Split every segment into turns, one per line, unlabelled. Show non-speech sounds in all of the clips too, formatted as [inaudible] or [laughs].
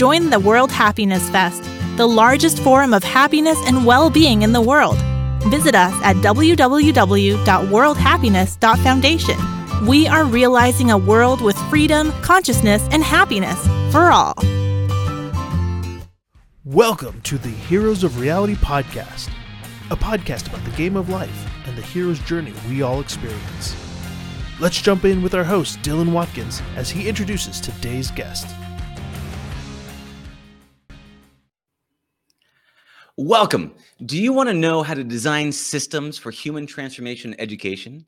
Join the World Happiness Fest, the largest forum of happiness and well being in the world. Visit us at www.worldhappiness.foundation. We are realizing a world with freedom, consciousness, and happiness for all.
Welcome to the Heroes of Reality podcast, a podcast about the game of life and the hero's journey we all experience. Let's jump in with our host, Dylan Watkins, as he introduces today's guest.
Welcome. Do you want to know how to design systems for human transformation education?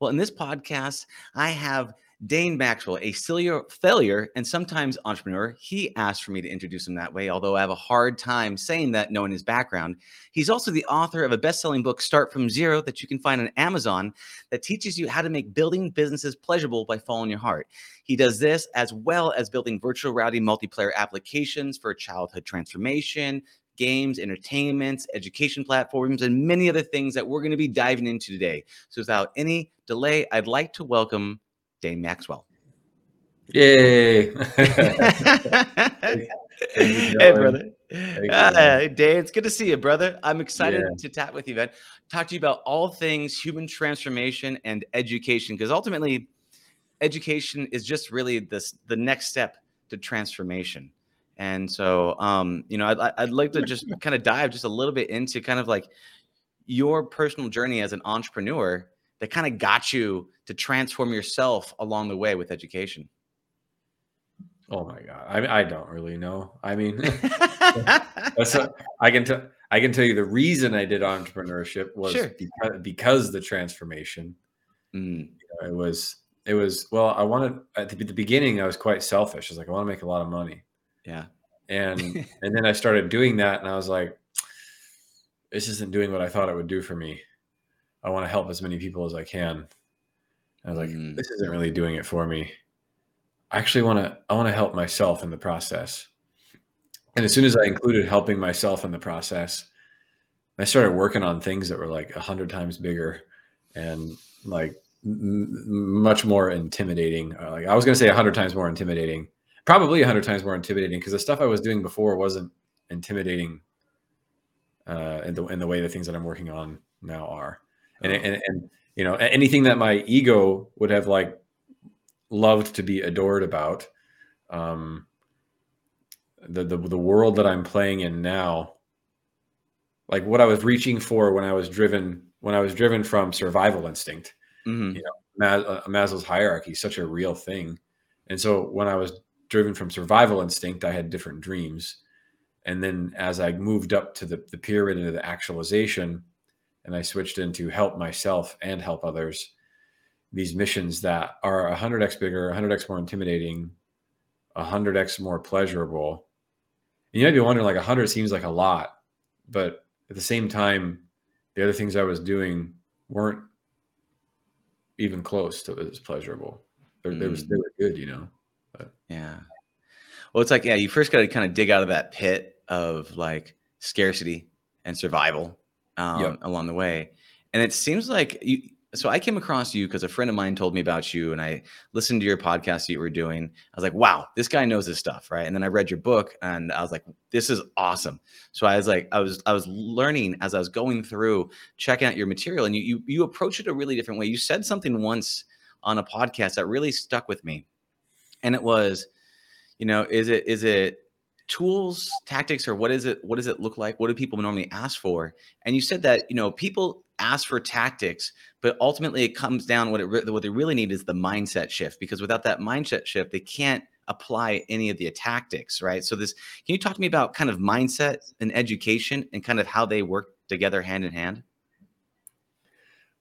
Well, in this podcast, I have Dane Maxwell, a serial failure and sometimes entrepreneur. He asked for me to introduce him that way, although I have a hard time saying that knowing his background. He's also the author of a best selling book, Start From Zero, that you can find on Amazon, that teaches you how to make building businesses pleasurable by following your heart. He does this as well as building virtual reality multiplayer applications for childhood transformation, games, entertainments, education platforms, and many other things that we're going to be diving into today. So, without any delay, I'd like to welcome Dane Maxwell.
Yay. [laughs]
hey, brother. Uh, Dane, it's good to see you, brother. I'm excited
Yeah.
to chat with you, man. Talk to you about all things human transformation and education, because ultimately, education is just really this the next step to transformation. And so, um, you know, I'd, I'd like to just [laughs] kind of dive just a little bit into kind of like your personal journey as an entrepreneur that kind of got you to transform yourself along the way with education.
Oh my god. I I don't really know. I mean, [laughs] [laughs] that's a, I can tell I can tell you the reason I did entrepreneurship was
Sure.
because, because the transformation.
Mm,
It was it was well, I wanted at the, the beginning I was quite selfish. I was like I want to make a lot of money.
Yeah.
And [laughs] and then I started doing that and I was like this isn't doing what I thought it would do for me. I want to help as many people as I can. I was like
Mm.
this isn't really doing it for me. I actually want to I want to help myself in the process. And as soon as I included helping myself in the process, I started working on things that were like a hundred times bigger and like m- much more intimidating. Uh, like I was going to say a hundred times more intimidating, probably a hundred times more intimidating because the stuff I was doing before wasn't intimidating uh, in the in the way the things that I'm working on now are. And
Oh.
and, and you know anything that my ego would have like loved to be adored about, um, the the the world that I'm playing in now, like what I was reaching for when I was driven when I was driven from survival instinct.
Mhm.
Mas- uh, Maslow's hierarchy is such a real thing. And so when I was driven from survival instinct, I had different dreams. And then as I moved up to the, the pyramid into the actualization, and I switched into help myself and help others, these missions that are 100x bigger, 100x more intimidating, 100x more pleasurable. And you might be wondering, like 100 seems like a lot, but at the same time, the other things I was doing weren't even close to as pleasurable. They, they was they hmm. were good, you know.
Yeah. Well, it's like, yeah, you first got to kind of dig out of that pit of like scarcity and survival um,
Yep.
along the way. And it seems like you, so I came across you because a friend of mine told me about you and I listened to your podcast that you were doing. I was like, wow, this guy knows his stuff. Right. And then I read your book and I was like, this is awesome. So I was like, I was, I was learning as I was going through checking out your material and you, you, you approach it a really different way. You said something once on a podcast that really stuck with me. And it was, you know, is it, is it, tools tactics or what is it what does it look like? What do people normally ask for? And you said that you know people ask for tactics but ultimately it comes down what it what they really need is the mindset shift because without that mindset shift they can't apply any of the tactics right? So this can you talk to me about kind of mindset and education and kind of how they work together hand in hand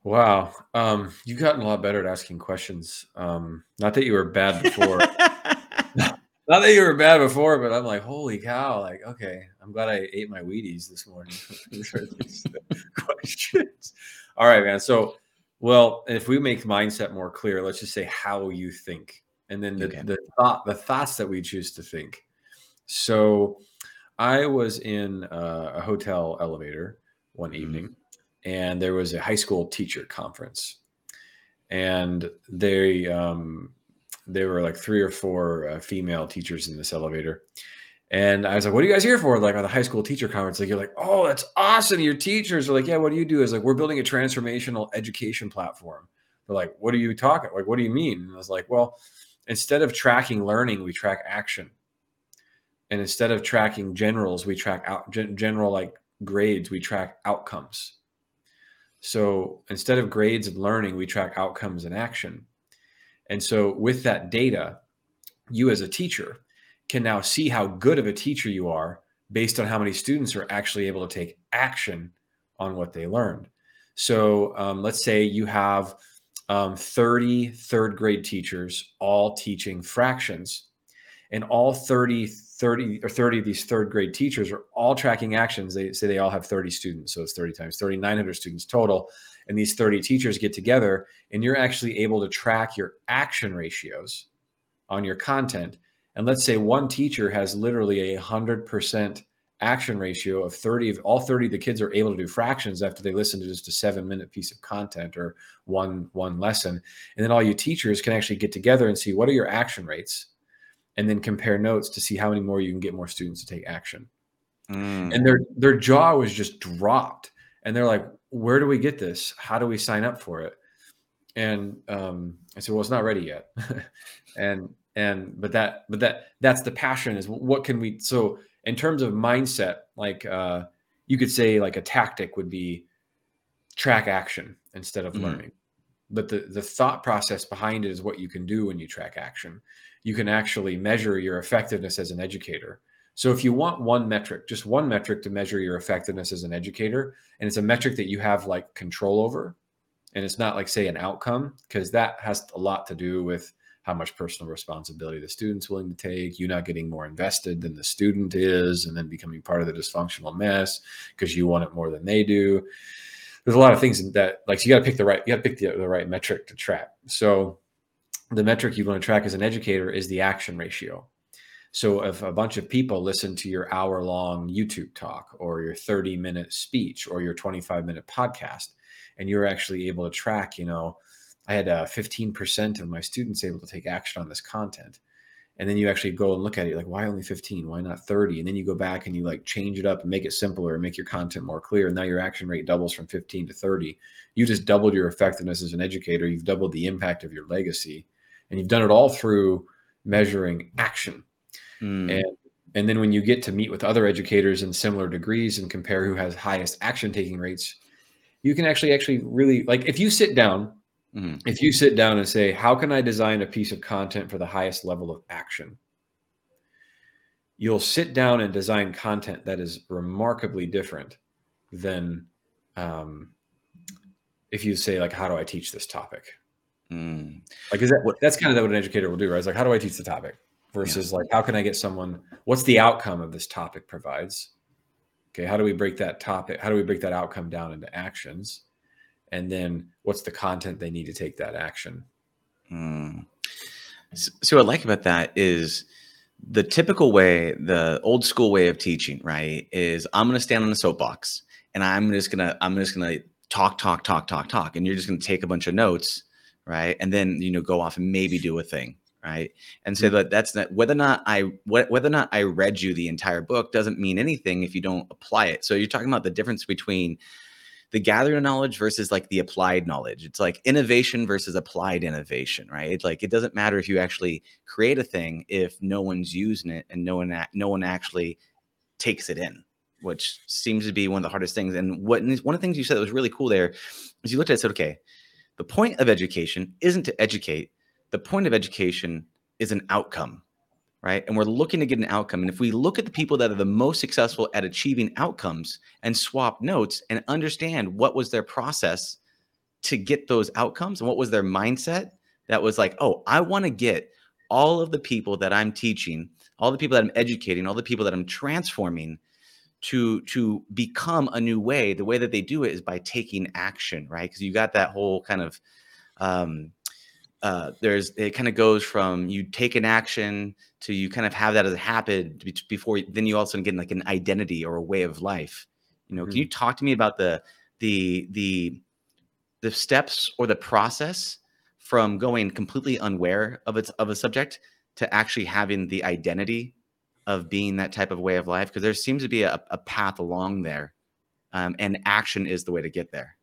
Wow, um, you've gotten a lot better at asking questions. Um, not that you were bad before, [laughs] [laughs] not that you were bad before, but I'm like, holy cow! Like, okay, I'm glad I ate my Wheaties this morning. [laughs] for these questions. All right, man. So, well, if we make mindset more clear, let's just say how you think, and then the,
Okay.
the thought, the thoughts that we choose to think. So, I was in uh, a hotel elevator one evening, and there was a high school teacher conference, and they um, there were like three or four uh, female teachers in this elevator, And I was like, what are you guys here for? Like on the high school teacher conference, like you're like, oh, that's awesome. Your teachers are like, yeah, what do you do? Is like, we're building a transformational education platform. They're like, what are you talking? Like, what do you mean? And I was like, well, instead of tracking learning, we track action. And instead of tracking generals, we track out general like grades, we track outcomes. So instead of grades and learning, we track outcomes and action. And so with that data, you as a teacher can now see how good of a teacher you are based on how many students are actually able to take action on what they learned. So um, let's say you have um, 30 third grade teachers all teaching fractions, and all 30, 30 or 30 of these third grade teachers are all tracking actions. They say they all have 30 students. So it's 30 times 3,900 students total. And these 30 teachers get together, and you're actually able to track your action ratios on your content and let's say one teacher has literally a 100% action ratio of 30 of all 30 of the kids are able to do fractions after they listen to just a seven minute piece of content or one one lesson and then all you teachers can actually get together and see what are your action rates and then compare notes to see how many more you can get more students to take action. Mm. and their their jaw was just dropped. And they're like where do we get this? How do we sign up for it? And um, i said well it's not ready yet. [laughs] And and but that but that that's the passion is what can we so in terms of mindset like uh you could say like a tactic would be track action instead of mm-hmm. learning but the the thought process behind it is what you can do when you track action you can actually measure your effectiveness as an educator so if you want one metric just one metric to measure your effectiveness as an educator and it's a metric that you have like control over and it's not like say an outcome because that has a lot to do with how much personal responsibility the student's willing to take, you not getting more invested than the student is, and then becoming part of the dysfunctional mess because you want it more than they do. There's a lot of things that like so you got to pick the right you got to pick the, the right metric to track. So the metric you want to track as an educator is the action ratio. So if a bunch of people listen to your hour long YouTube talk or your 30 minute speech or your 25 minute podcast, and you're actually able to track, you know, I had uh, 15% of my students able to take action on this content. And then you actually go and look at it like, why only 15? Why not 30? And then you go back and you like change it up and make it simpler and make your content more clear. And now your action rate doubles from 15 to 30. You just doubled your effectiveness as an educator. You've doubled the impact of your legacy. And you've done it all through measuring action. Mm. And and then when you get to meet with other educators in similar degrees and compare who has highest action taking rates, you can actually actually really like if you sit down Mm-hmm. If you sit down and say, How can I design a piece of content for the highest level of action? You'll sit down and design content that is remarkably different than um, if you say, like, How do I teach this topic? Mm. Like, is that what that's kind of what an educator will do, right? It's like, How do I teach the topic? Versus, yeah. like, How can I get someone, what's the outcome of this topic provides? Okay, how do we break that topic? How do we break that outcome down into actions? And then what's the content they need to take that action mm.
so what i like about that is the typical way the old school way of teaching right is i'm going to stand on a soapbox and i'm just going to i'm just going to talk talk talk talk talk and you're just going to take a bunch of notes right and then you know go off and maybe do a thing right and so mm-hmm. that that's not whether or not i whether or not i read you the entire book doesn't mean anything if you don't apply it so you're talking about the difference between the gathered knowledge versus like the applied knowledge. It's like innovation versus applied innovation, right? It's Like it doesn't matter if you actually create a thing if no one's using it and no one no one actually takes it in, which seems to be one of the hardest things. And what one of the things you said that was really cool there is you looked at it and said, okay, the point of education isn't to educate. The point of education is an outcome right? And we're looking to get an outcome. And if we look at the people that are the most successful at achieving outcomes and swap notes and understand what was their process to get those outcomes and what was their mindset, that was like, oh, I want to get all of the people that I'm teaching, all the people that I'm educating, all the people that I'm transforming to to become a new way. The way that they do it is by taking action, right? Because you got that whole kind of um, uh, there's it kind of goes from you take an action to you kind of have that as a habit before then you also get like an identity or a way of life you know mm-hmm. can you talk to me about the the the the steps or the process from going completely unaware of its of a subject to actually having the identity of being that type of way of life? Because there seems to be a, a path along there, um, and action is the way to get there.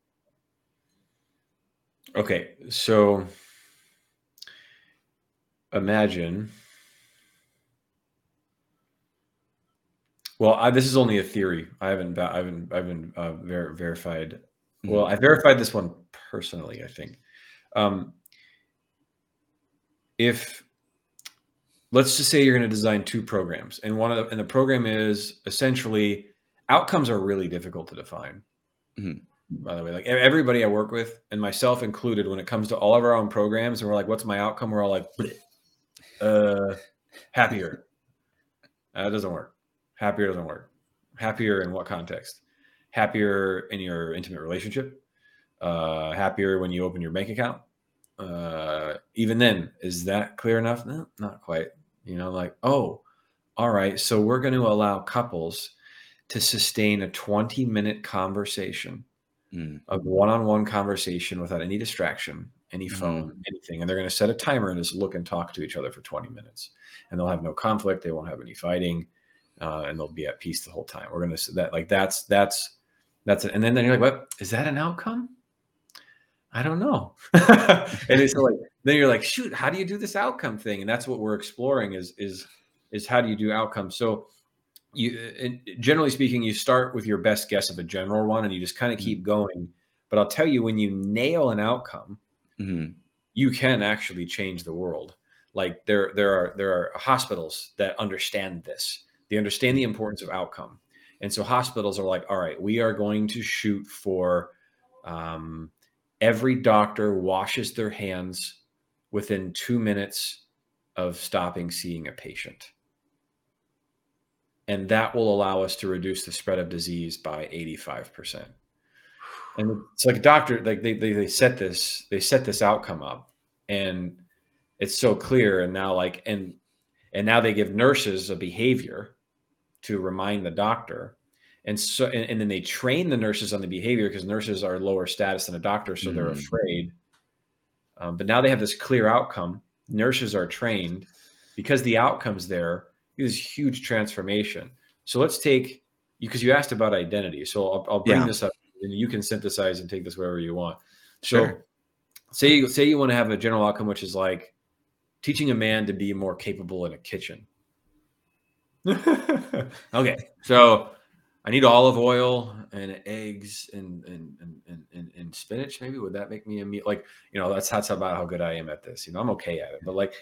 Okay, so imagine. Well, I, this is only a theory. I haven't. I haven't. I haven't uh, ver- verified. Well,
Mhm.
I verified this one personally. I think. Um, if let's just say you're going to design two programs, and one of the, and the program is essentially outcomes are really difficult to define.
Mhm.
By the way, like everybody I work with, and myself included, when it comes to all of our own programs, and we're like, "What's my outcome?" We're all like, "Bleh. "Uh, happier." That doesn't work. Happier doesn't work. Happier in what context? Happier in your intimate relationship. Uh, happier when you open your bank account. Uh, even then, is that clear enough? No, not quite. You know, like, oh, all right. So we're going to allow couples to sustain a 20 minute conversation
Mm.
of one-on-one conversation without any distraction, any
Mm-hmm.
phone, anything. And they're going to set a timer and just look and talk to each other for 20 minutes. And they'll have no conflict. They won't have any fighting. Uh, and they'll be at peace the whole time. We're going to that like that's that's that's it. And then, then you're like, what is that an outcome? I don't know. [laughs] and it's like then you're like, shoot, how do you do this outcome thing? And that's what we're exploring is is is how do you do outcomes? So you and generally speaking, you start with your best guess of a general one and you just kind of keep going. But I'll tell you, when you nail an outcome,
Mhm.
you can actually change the world. Like there, there are there are hospitals that understand this. They understand the importance of outcome, and so hospitals are like, all right, we are going to shoot for um, every doctor washes their hands within two minutes of stopping seeing a patient, and that will allow us to reduce the spread of disease by eighty five percent and it's like a doctor like they, they they set this they set this outcome up and it's so clear and now like and and now they give nurses a behavior to remind the doctor. And so and, and then they train the nurses on the behavior because nurses are lower status than a doctor so they're
Mhm.
afraid. Um, but now they have this clear outcome. Nurses are trained. Because the outcomes there is huge transformation. So let's take because you asked about identity so i'll, I'll bring
Yeah.
this up and you can synthesize and take this wherever you want. So
Sure.
say you say you want to have a general outcome which is like teaching a man to be more capable in a kitchen. [laughs] Okay so i need olive oil and eggs and and, and and and and spinach maybe? Would that make me a meal like you know that's that's about how good i am at this you know i'm okay at it but like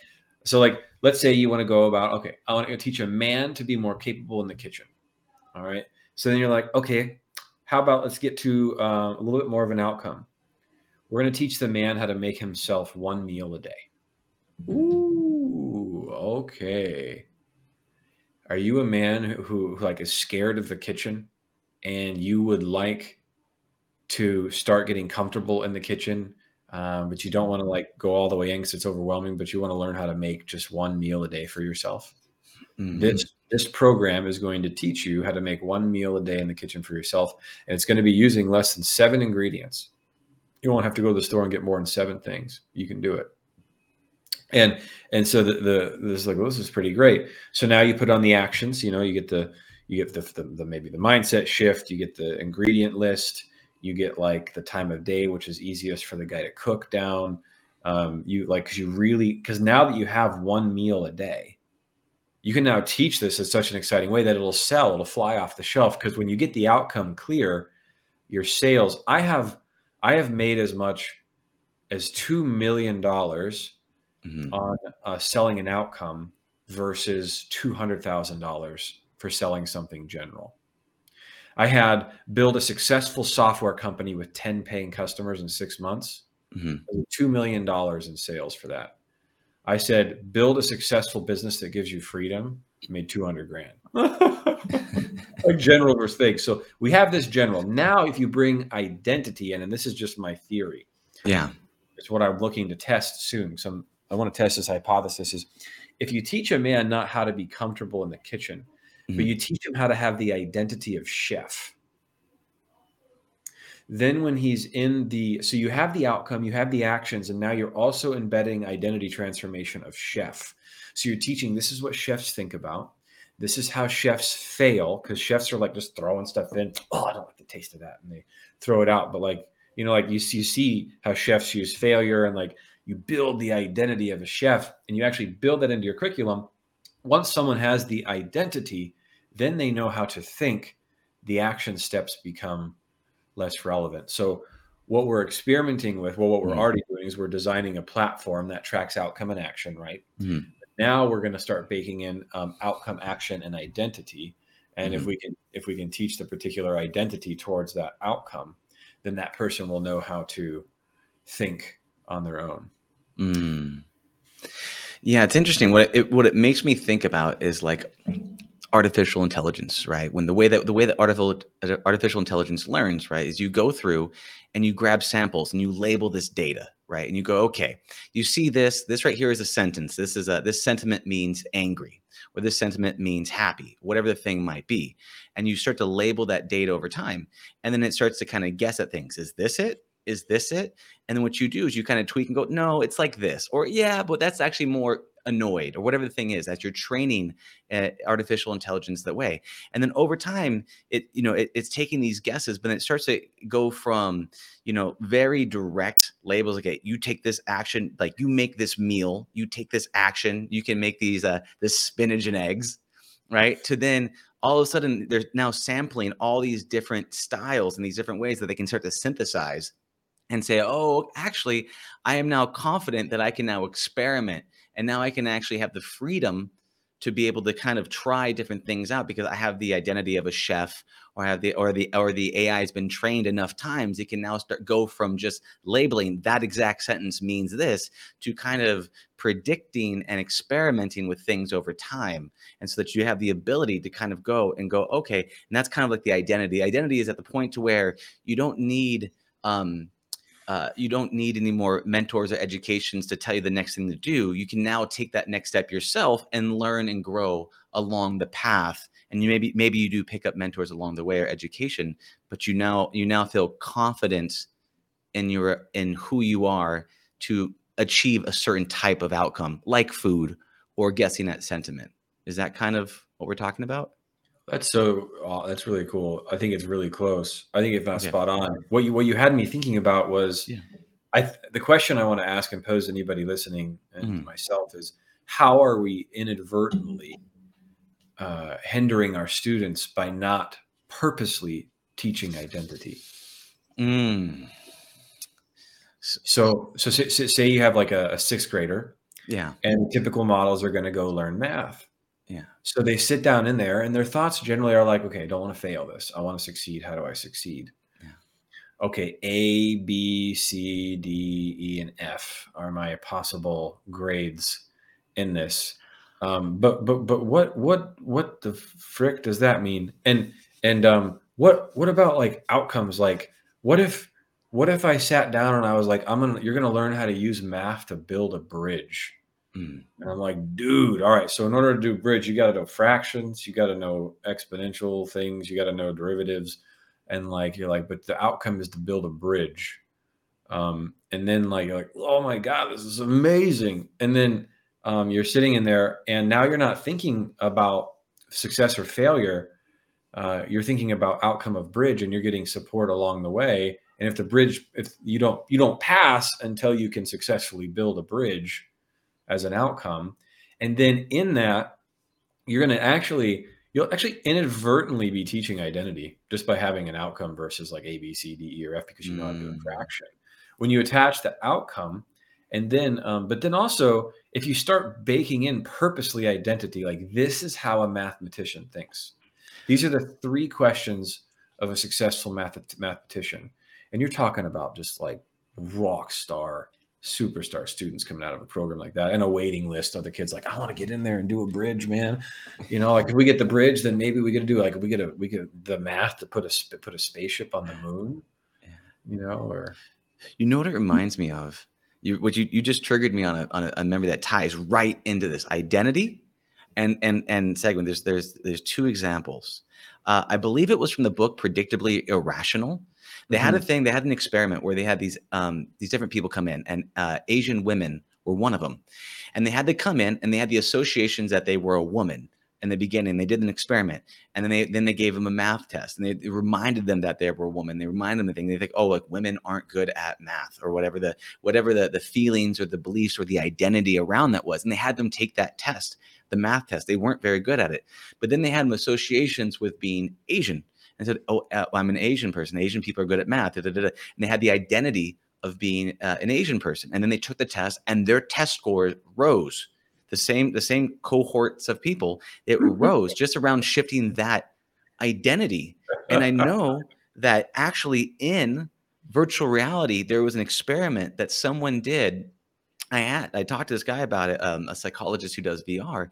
so like let's say you want to go about okay i want to teach a man to be more capable in the kitchen all right? So then you're like okay how about let's get to uh, a little bit more of an outcome we're going to teach the man how to make himself one meal a day Ooh, okay. Are you a man who, who like is scared of the kitchen and you would like to start getting comfortable in the kitchen, um, but you don't want to like go all the way in because it's overwhelming, but you want to learn how to make just one meal a day for yourself?
Mhm.
This this program is going to teach you how to make one meal a day in the kitchen for yourself, and it's going to be using less than seven ingredients. You won't have to go to the store and get more than seven things. You can do it. And and so the the this is like well, this is pretty great. So now you put on the actions. You know, you get the you get the, the, the maybe the mindset shift. You get the ingredient list. You get like the time of day, which is easiest for the guy to cook down. Um, you like because you really because now that you have one meal a day, you can now teach this in such an exciting way that it'll sell, it'll fly off the shelf. Because when you get the outcome clear, your sales. I have I have made as much as two million dollars
Mhm.
on uh, selling an outcome versus two hundred thousand dollars for selling something general. I had build a successful software company with ten paying customers in six months.
Mhm.
Two million dollars in sales for that. I said, build a successful business that gives you freedom. Made two hundred grand. [laughs] like general versus fake. So we have this general. Now, if you bring identity in, and this is just my theory,
Yeah.
it's what I'm looking to test soon. So I want to test this hypothesis: is if you teach a man not how to be comfortable in the kitchen, but
Mhm.
you teach him how to have the identity of chef. Then when he's in the so you have the outcome, you have the actions, and now you're also embedding identity transformation of chef. So you're teaching this is what chefs think about. this is how chefs fail because chefs are like just throwing stuff in. Oh, I don't like the taste of that, and they throw it out. But like you know, like you, you see how chefs use failure and like you build the identity of a chef and you actually build that into your curriculum. Once someone has the identity, then they know how to think. The action steps become less relevant. So what we're experimenting with, well, what we're mm-hmm. already doing is we're designing a platform that tracks outcome and action, right? Mm-hmm. Now we're going to start baking in um, outcome, action, and identity. And mm-hmm. if we can, if we can teach the particular identity towards that outcome, then that person will know how to think on their own.
Mm. Yeah, it's interesting. What it what it makes me think about is like artificial intelligence, right? When the way that the way that artificial artificial intelligence learns, right, is you go through and you grab samples and you label this data, right? And you go, okay, you see this, this right here is a sentence. This is a this sentiment means angry, or this sentiment means happy, whatever the thing might be. And you start to label that data over time. And then it starts to kind of guess at things. Is this it? Is this it? And then what you do is you kind of tweak and go, no, it's like this. Or yeah, but that's actually more annoyed or whatever the thing is that you're training uh, artificial intelligence that way. And then over time it you know it, it's taking these guesses but it starts to go from you know very direct labels like okay, you take this action like you make this meal you take this action you can make these uh this spinach and eggs right? To then all of a sudden they're now sampling all these different styles and these different ways that they can start to synthesize and say, oh, actually, I am now confident that I can now experiment and now I can actually have the freedom to be able to kind of try different things out because I have the identity of a chef or have the or the or the AI has been trained enough times it can now start go from just labeling that exact sentence means this to kind of predicting and experimenting with things over time. And so that you have the ability to kind of go and go okay and that's kind of like the identity. Identity is at the point to where you don't need um uh, you don't need any more mentors or educations to tell you the next thing to do. You can now take that next step yourself and learn and grow along the path. And you maybe maybe you do pick up mentors along the way or education, but you now you now feel confident in your in who you are to achieve a certain type of outcome, like food or guessing that sentiment. Is that kind of what we're talking about?
That's so. Oh, that's really cool. I think it's really close. I think it's not yeah. spot on. What you what you had me thinking about was, yeah. I the question I want to ask and pose to anybody listening and mm. myself is, how are we inadvertently uh, hindering our students by not purposely teaching identity? Mm. So, so say, say, you have like a, a sixth grader,
yeah,
and typical models are going to go learn math
yeah.
So they sit down in there and their thoughts generally are like, okay, I don't want to fail this. I want to succeed. How do I succeed? Yeah. Okay, A, B, C, D, E, and F are my possible grades in this. Um, but but but what what what the frick does that mean? And and um what what about like outcomes like what if what if I sat down and I was like, I'm gonna you're gonna learn how to use math to build a bridge Mm. And I'm like, dude, all right. So in order to do bridge, you got to know fractions, you got to know exponential things, you got to know derivatives, and like you're like, but the outcome is to build a bridge. Um, and then like you're like, oh my god, this is amazing. And then um, you're sitting in there, and now you're not thinking about success or failure. Uh, you're thinking about outcome of bridge, and you're getting support along the way. And if the bridge, if you don't, you don't pass until you can successfully build a bridge as an outcome. And then in that, you're going to actually, you'll actually inadvertently be teaching identity just by having an outcome versus like A, B, C, D, E, or F because you know mm. how to do a fraction. When you attach the outcome, and then, um, but then also, if you start baking in purposely identity, like this is how a mathematician thinks. These are the three questions of a successful math- mathematician. And you're talking about just like rock star superstar students coming out of a program like that and a waiting list of the kids like i want to get in there and do a bridge man. You know like if we get the bridge then maybe we get to do like we get a we get the math to put a put a spaceship on the moon you know or
you know what it reminds me of? You what you you just triggered me on a on a, a memory that ties right into this identity and and and segment. There's there's there's two examples. Uh, i believe it was from the book predictably irrational they mm-hmm. had a mm-hmm. thing. They had an experiment where they had these um, these different people come in, and uh, Asian women were one of them, and they had to come in and they had the associations that they were a woman in the beginning. They did an experiment, and then they then they gave them a math test, and they, they reminded them that they were a woman. They reminded them the thing. They think, oh, like women aren't good at math, or whatever the whatever the the feelings or the beliefs or the identity around that was. And they had them take that test, the math test. They weren't very good at it, but then they had them associations with being Asian, and said, oh, uh, I'm an Asian person. Asian people are good at math. Da, da, da, and they had the identity of being uh, an Asian person, and then they took the test, and their test score rose. The same the same cohorts of people it [laughs] rose just around shifting that identity. And i know that actually in virtual reality there was an experiment that someone did. I had i talked to this guy about it um, a psychologist who does vr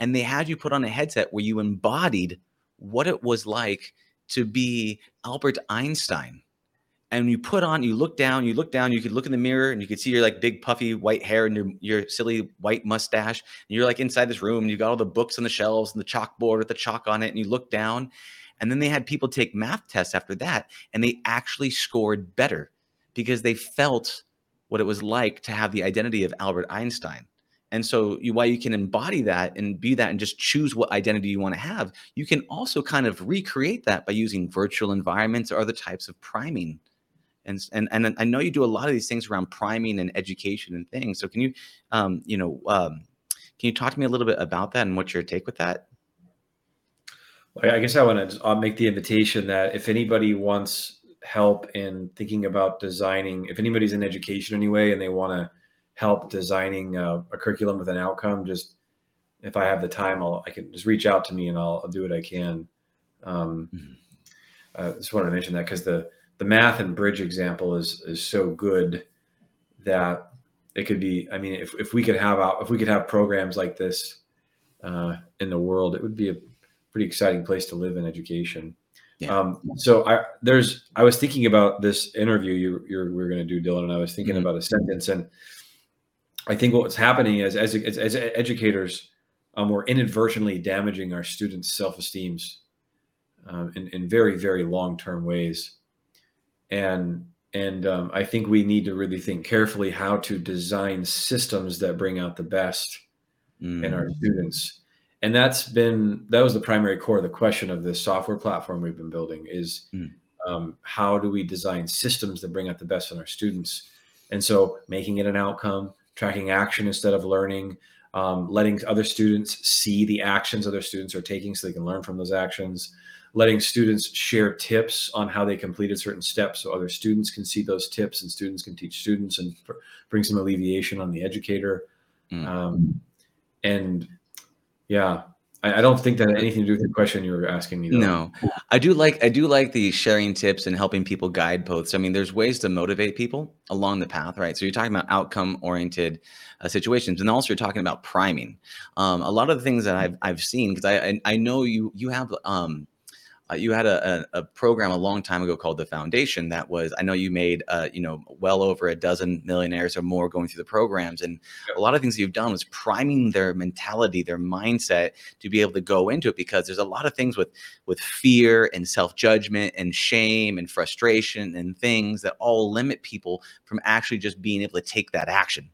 and they had you put on a headset where you embodied what it was like to be albert einstein and you put on, you look down, you look down, you could look in the mirror and you could see your like big puffy white hair and your your silly white mustache. And you're like inside this room and you got all the books on the shelves and the chalkboard with the chalk on it, and you look down. And then they had people take math tests after that, and they actually scored better because they felt what it was like to have the identity of Albert Einstein. And so, you, while you can embody that and be that and just choose what identity you want to have, you can also kind of recreate that by using virtual environments or other types of priming and and and I know you do a lot of these things around priming and education and things. So can you, um, you know, um, can you talk to me a little bit about that and what's your take with that?
Well, I guess I want to make the invitation that if anybody wants help in thinking about designing, if anybody's in education anyway and they want to help designing a, a, curriculum with an outcome, just if I have the time, I'll I can just reach out to me and I'll, I'll do what I can. Um, mm-hmm. uh, just wanted to mention that because the the math and bridge example is is so good that it could be i mean if, if we could have if we could have programs like this uh, in the world it would be a pretty exciting place to live in education yeah. um, so i there's i was thinking about this interview you you're, we are going to do dylan and i was thinking mm-hmm. about a sentence and i think what's happening is as, as, as educators um, we're inadvertently damaging our students self-esteems um, in, in very very long-term ways and and um, I think we need to really think carefully how to design systems that bring out the best mm. in our mm. students. And that's been that was the primary core of the question of this software platform we've been building is mm. um, how do we design systems that bring out the best in our students? And so making it an outcome, tracking action instead of learning, um, letting other students see the actions other students are taking so they can learn from those actions letting students share tips on how they completed certain steps so other students can see those tips and students can teach students and bring some alleviation on the educator mm. um, and yeah I, I, don't think that had anything to do with the question you were asking me though.
no. I do like i do like the sharing tips and helping people guide posts i mean there's ways to motivate people along the path right? So you're talking about outcome oriented uh, situations and also you're talking about priming. Um, a lot of the things that i've, I've seen because I, I, I know you you have um, uh, you had a, a, a, program a long time ago called the Foundation that was I know you made uh, you know well over a dozen millionaires or more going through the programs, and a lot of things you've done was priming their mentality, their mindset to be able to go into it because there's a lot of things with with fear and self judgment and shame and frustration and things that all limit people from actually just being able to take that action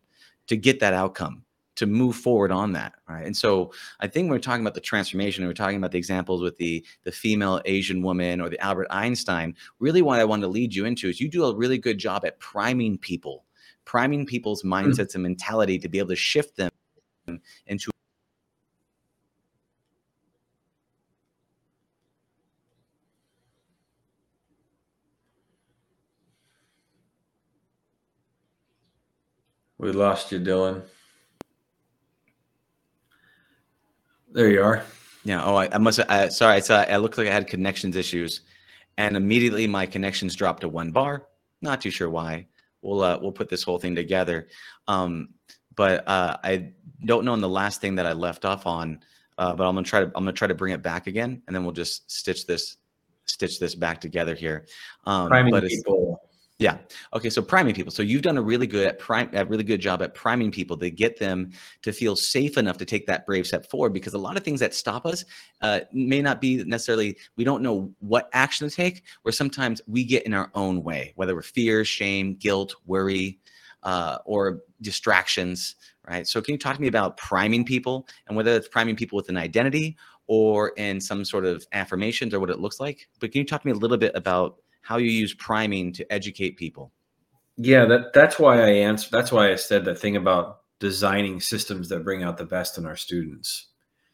to get that outcome to move forward on that right and so i think when we're talking about the transformation and we're talking about the examples with the the female asian woman or the albert einstein really what i want to lead you into is you do a really good job at priming people priming people's hmm. mindsets mm-hmm. and mentality to be able to shift them into
we lost you dylan There you are.
Yeah. Oh, I, I must. I, sorry. I saw. I looked like I had connections issues, and immediately my connections dropped to one bar. Not too sure why. We'll uh, we'll put this whole thing together. Um, but uh, I don't know. In the last thing that I left off on, uh, but I'm gonna try to I'm gonna try to bring it back again, and then we'll just stitch this stitch this back together here.
Um, Priming but people
yeah. Okay. So priming people. So you've done a really good at prime, a really good job at priming people to get them to feel safe enough to take that brave step forward. Because a lot of things that stop us uh, may not be necessarily we don't know what action to take. Where sometimes we get in our own way, whether we're fear, shame, guilt, worry, uh, or distractions. Right. So can you talk to me about priming people and whether it's priming people with an identity or in some sort of affirmations or what it looks like. But can you talk to me a little bit about how you use priming to educate people?
Yeah, that that's why I answered. That's why I said that thing about designing systems that bring out the best in our students.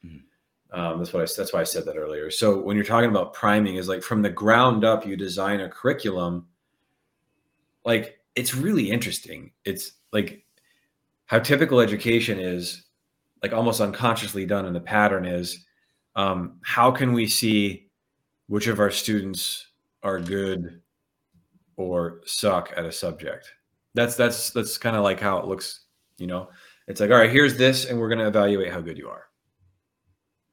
Mm-hmm. Um, that's what I. That's why I said that earlier. So when you're talking about priming, is like from the ground up, you design a curriculum. Like it's really interesting. It's like how typical education is, like almost unconsciously done in the pattern is, um, how can we see which of our students are good or suck at a subject? That's that's that's kind of like how it looks you know, it's like, all right, here's this, and we're going to evaluate how good you are.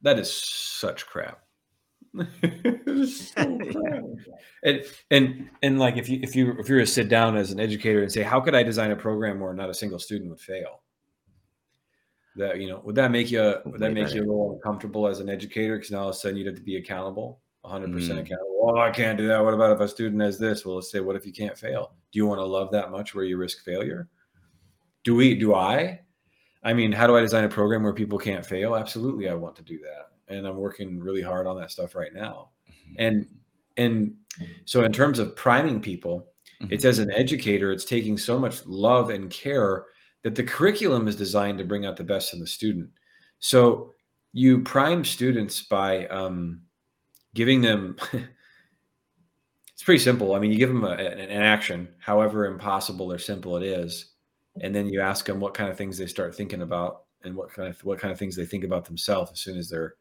That is such crap. [laughs] so [laughs] crap. and and and like if you if you if you were to sit down as an educator and say, how could I design a program where not a single student would fail? That you know, would that make you would that make you a little uncomfortable as an educator? Because now all of a sudden you'd have to be accountable, 100 percent mm. accountable. Oh, I can't do that. What about if a student has this? Well, let's say, what if you can't fail? Do you want to love that much where you risk failure? do we do i i mean how do i design a program where people can't fail absolutely i want to do that and i'm working really hard on that stuff right now mm-hmm. and and so in terms of priming people mm-hmm. it's as an educator it's taking so much love and care that the curriculum is designed to bring out the best in the student so you prime students by um, giving them [laughs] it's pretty simple. I mean you give them a, an action however impossible or simple it is and then you ask them what kind of things they start thinking about and what kind of what kind of things they think about themselves as soon as they're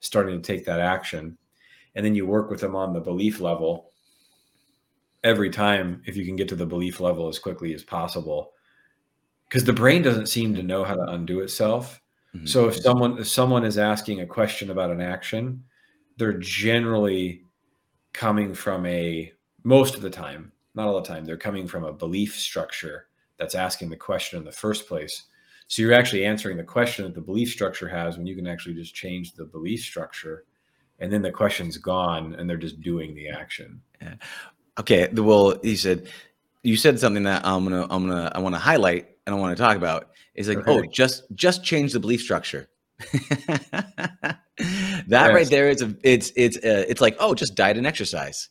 starting to take that action. And then you work with them on the belief level every time if you can get to the belief level as quickly as possible. Because the brain doesn't seem to know how to undo itself. Mm-hmm. so if someone if someone is asking a question about an action they're generally coming from a most of the time not all the time they're coming from a belief structure that's asking the question in the first place. So you're actually answering the question that the belief structure has when you can actually just change the belief structure and then the question's gone and they're just doing the action.
Yeah. Okay. Well, he said you said something that I'm gonna I'm gonna I want to highlight and I want to talk about is like, okay. oh, just just change the belief structure. [laughs] that yes. right there is a it's it's uh, it's like oh just diet and exercise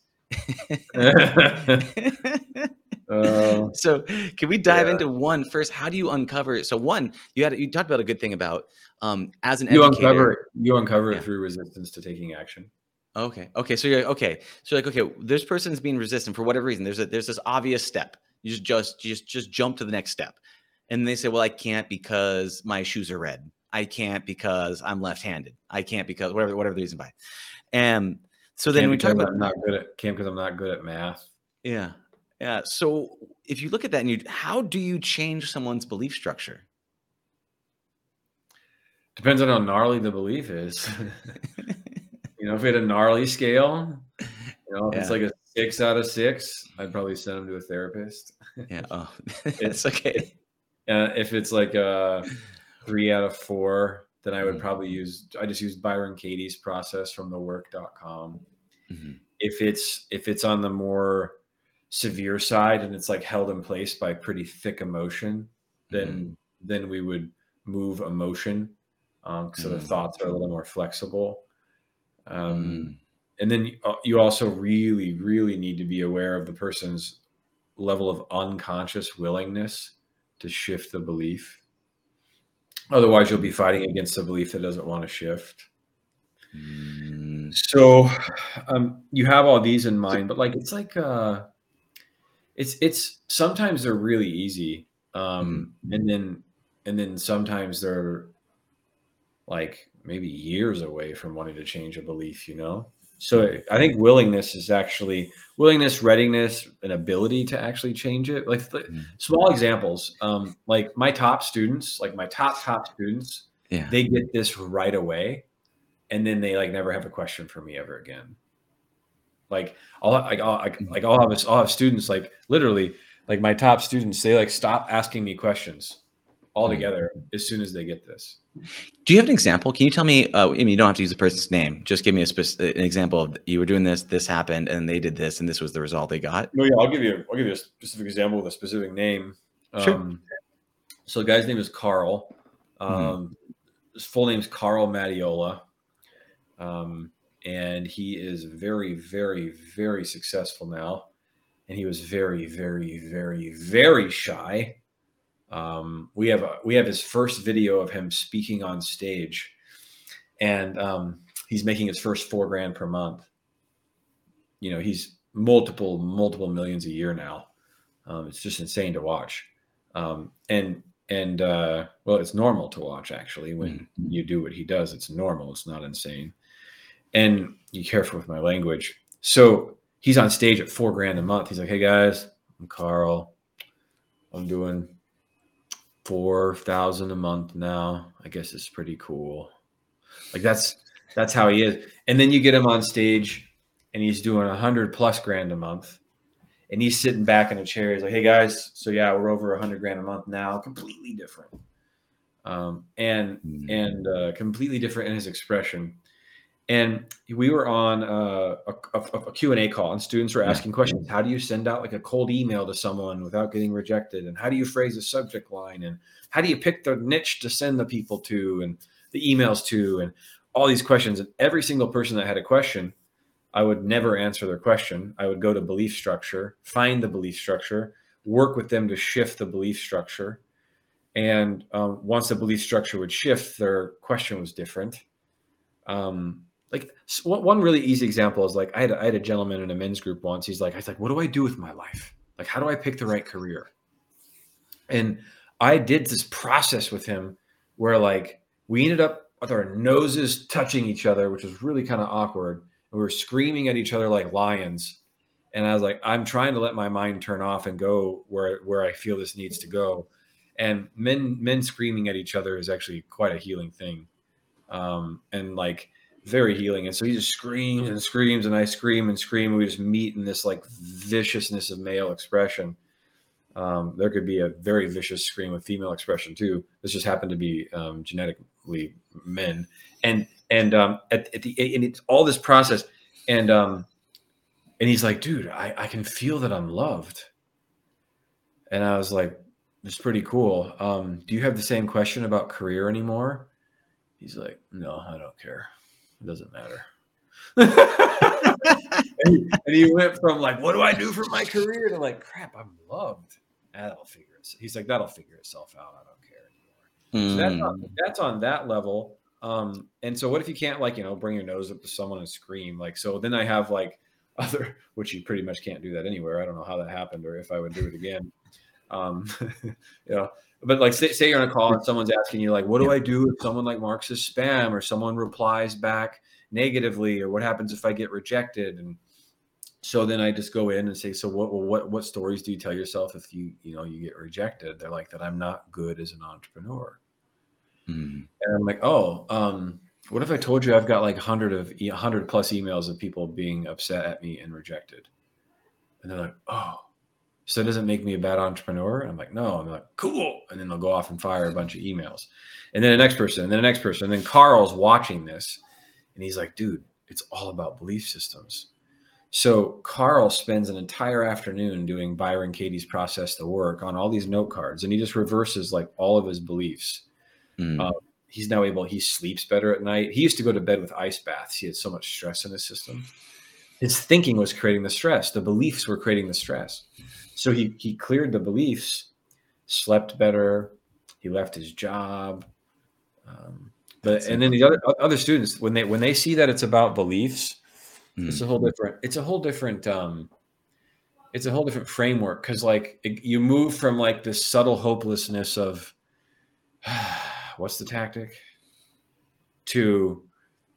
uh, [laughs] [laughs] so can we dive yeah. into one first? How do you uncover? So one, you had you talked about a good thing about um, as an
you
educator,
uncover you uncover yeah. it through resistance to taking action.
Okay. Okay. So you're like, okay. So like okay, this person's being resistant for whatever reason. There's a there's this obvious step. You just just just just jump to the next step, and they say, well, I can't because my shoes are red. I can't because I'm left-handed. I can't because whatever whatever the reason by. And so then
can't
we talk about
I'm not good at can't because I'm not good at math.
Yeah. Yeah. So if you look at that and you, how do you change someone's belief structure?
Depends on how gnarly the belief is. [laughs] you know, if we had a gnarly scale, you know, if yeah. it's like a six out of six, I'd probably send them to a therapist.
yeah. Oh, [laughs] it's okay.
Uh, if it's like a three out of four, then I would mm-hmm. probably use, I just use Byron Katie's process from the work.com. Mm-hmm. If it's, if it's on the more, severe side and it's like held in place by pretty thick emotion, then mm-hmm. then we would move emotion um, so mm-hmm. the thoughts are a little more flexible. Um, mm-hmm. And then you also really, really need to be aware of the person's level of unconscious willingness to shift the belief. Otherwise, you'll be fighting against a belief that doesn't want to shift. Mm. So um, you have all these in mind, but like it's like uh, it's it's sometimes they're really easy um mm-hmm. and then and then sometimes they're like maybe years away from wanting to change a belief you know so i think willingness is actually willingness readiness and ability to actually change it. Like mm-hmm. small examples um like my top students like my top top students yeah. they get this right away and then they like never have a question for me ever again. Like I'll like I'll, like I'll have I'll have students like literally like my top students they like stop asking me questions altogether as soon as they get this.
Do you have an example? Can you tell me? Uh, I mean, you don't have to use the person's name. Just give me a spec- an example of you were doing this, this happened, and they did this, and this was the result they got.
No, yeah, I'll give you. I'll give you a specific example with a specific name. Sure. Um, so the guy's name is Carl. Mm-hmm. Um, mm-hmm. His full name is Carl Mattiola Um, and he is very, very, very successful now. And he was very, very, very, very shy. Um, we have a, we have his first video of him speaking on stage, and um, he's making his first four grand per month. You know, he's multiple, multiple millions a year now. Um, it's just insane to watch. Um, and and uh, well, it's normal to watch actually when mm-hmm. you do what he does. It's normal. It's not insane. And be careful with my language. So he's on stage at four grand a month. He's like, "Hey guys, I'm Carl. I'm doing four thousand a month now. I guess it's pretty cool. Like that's that's how he is. And then you get him on stage, and he's doing a hundred plus grand a month, and he's sitting back in a chair. He's like, "Hey guys, so yeah, we're over a hundred grand a month now. Completely different, um, and mm-hmm. and uh, completely different in his expression." And we were on uh, a, a, a Q&A call and students were asking questions. How do you send out like a cold email to someone without getting rejected? And how do you phrase a subject line? And how do you pick the niche to send the people to and the emails to and all these questions. And every single person that had a question, I would never answer their question. I would go to belief structure, find the belief structure, work with them to shift the belief structure. And um, once the belief structure would shift, their question was different. Um, like one really easy example is like I had, a, I had a gentleman in a men's group once. He's like, I was like, what do I do with my life? Like, how do I pick the right career? And I did this process with him where like we ended up with our noses touching each other, which was really kind of awkward. And we were screaming at each other like lions. And I was like, I'm trying to let my mind turn off and go where where I feel this needs to go. And men men screaming at each other is actually quite a healing thing. Um, and like very healing. And so he just screams and screams, and I scream and scream. And we just meet in this like viciousness of male expression. Um, there could be a very vicious scream of female expression too. This just happened to be um, genetically men, and and um, at, at the and it's all this process, and um, and he's like, dude, I, I can feel that I'm loved, and I was like, it's pretty cool. Um, do you have the same question about career anymore? He's like, no, I don't care. It doesn't matter. and, [laughs] he, and, he, went from like, what do I do for my career to like, crap, I'm loved. That'll figure it. He's like, that'll figure itself out. I don't care anymore. Mm. So that's on, hmm. that's on that level. Um, and so what if you can't like, you know, bring your nose up to someone and scream? Like, so then I have like other, which you pretty much can't do that anywhere. I don't know how that happened or if I would do it again. Um, [laughs] you know, but like say, say, you're on a call and someone's asking you like, what do I do if someone like marks as spam or someone replies back negatively or what happens if I get rejected? And so then I just go in and say, so what, what, what stories do you tell yourself if you, you know, you get rejected? They're like that. I'm not good as an entrepreneur. Mm. And I'm like, oh, um, what if I told you I've got like hundred of hundred plus emails of people being upset at me and rejected? And they're like, oh, so it doesn't make me a bad entrepreneur. I'm like, no. I'm like, cool. And then they'll go off and fire a bunch of emails. And then the next person, and then the next person. And then Carl's watching this and he's like, dude, it's all about belief systems. So Carl spends an entire afternoon doing Byron Katie's process to work on all these note cards, and he just reverses like all of his beliefs. Mm. Um, he's now able. He sleeps better at night. He used to go to bed with ice baths. He had so much stress in his system. His thinking was creating the stress. The beliefs were creating the stress. So he he cleared the beliefs, slept better. He left his job. Um, but and then the other other students when they when they see that it's about beliefs, mm. it's a whole different. It's a whole different. um it's a whole different framework because like it, you move from like this subtle hopelessness of [sighs] what's the tactic to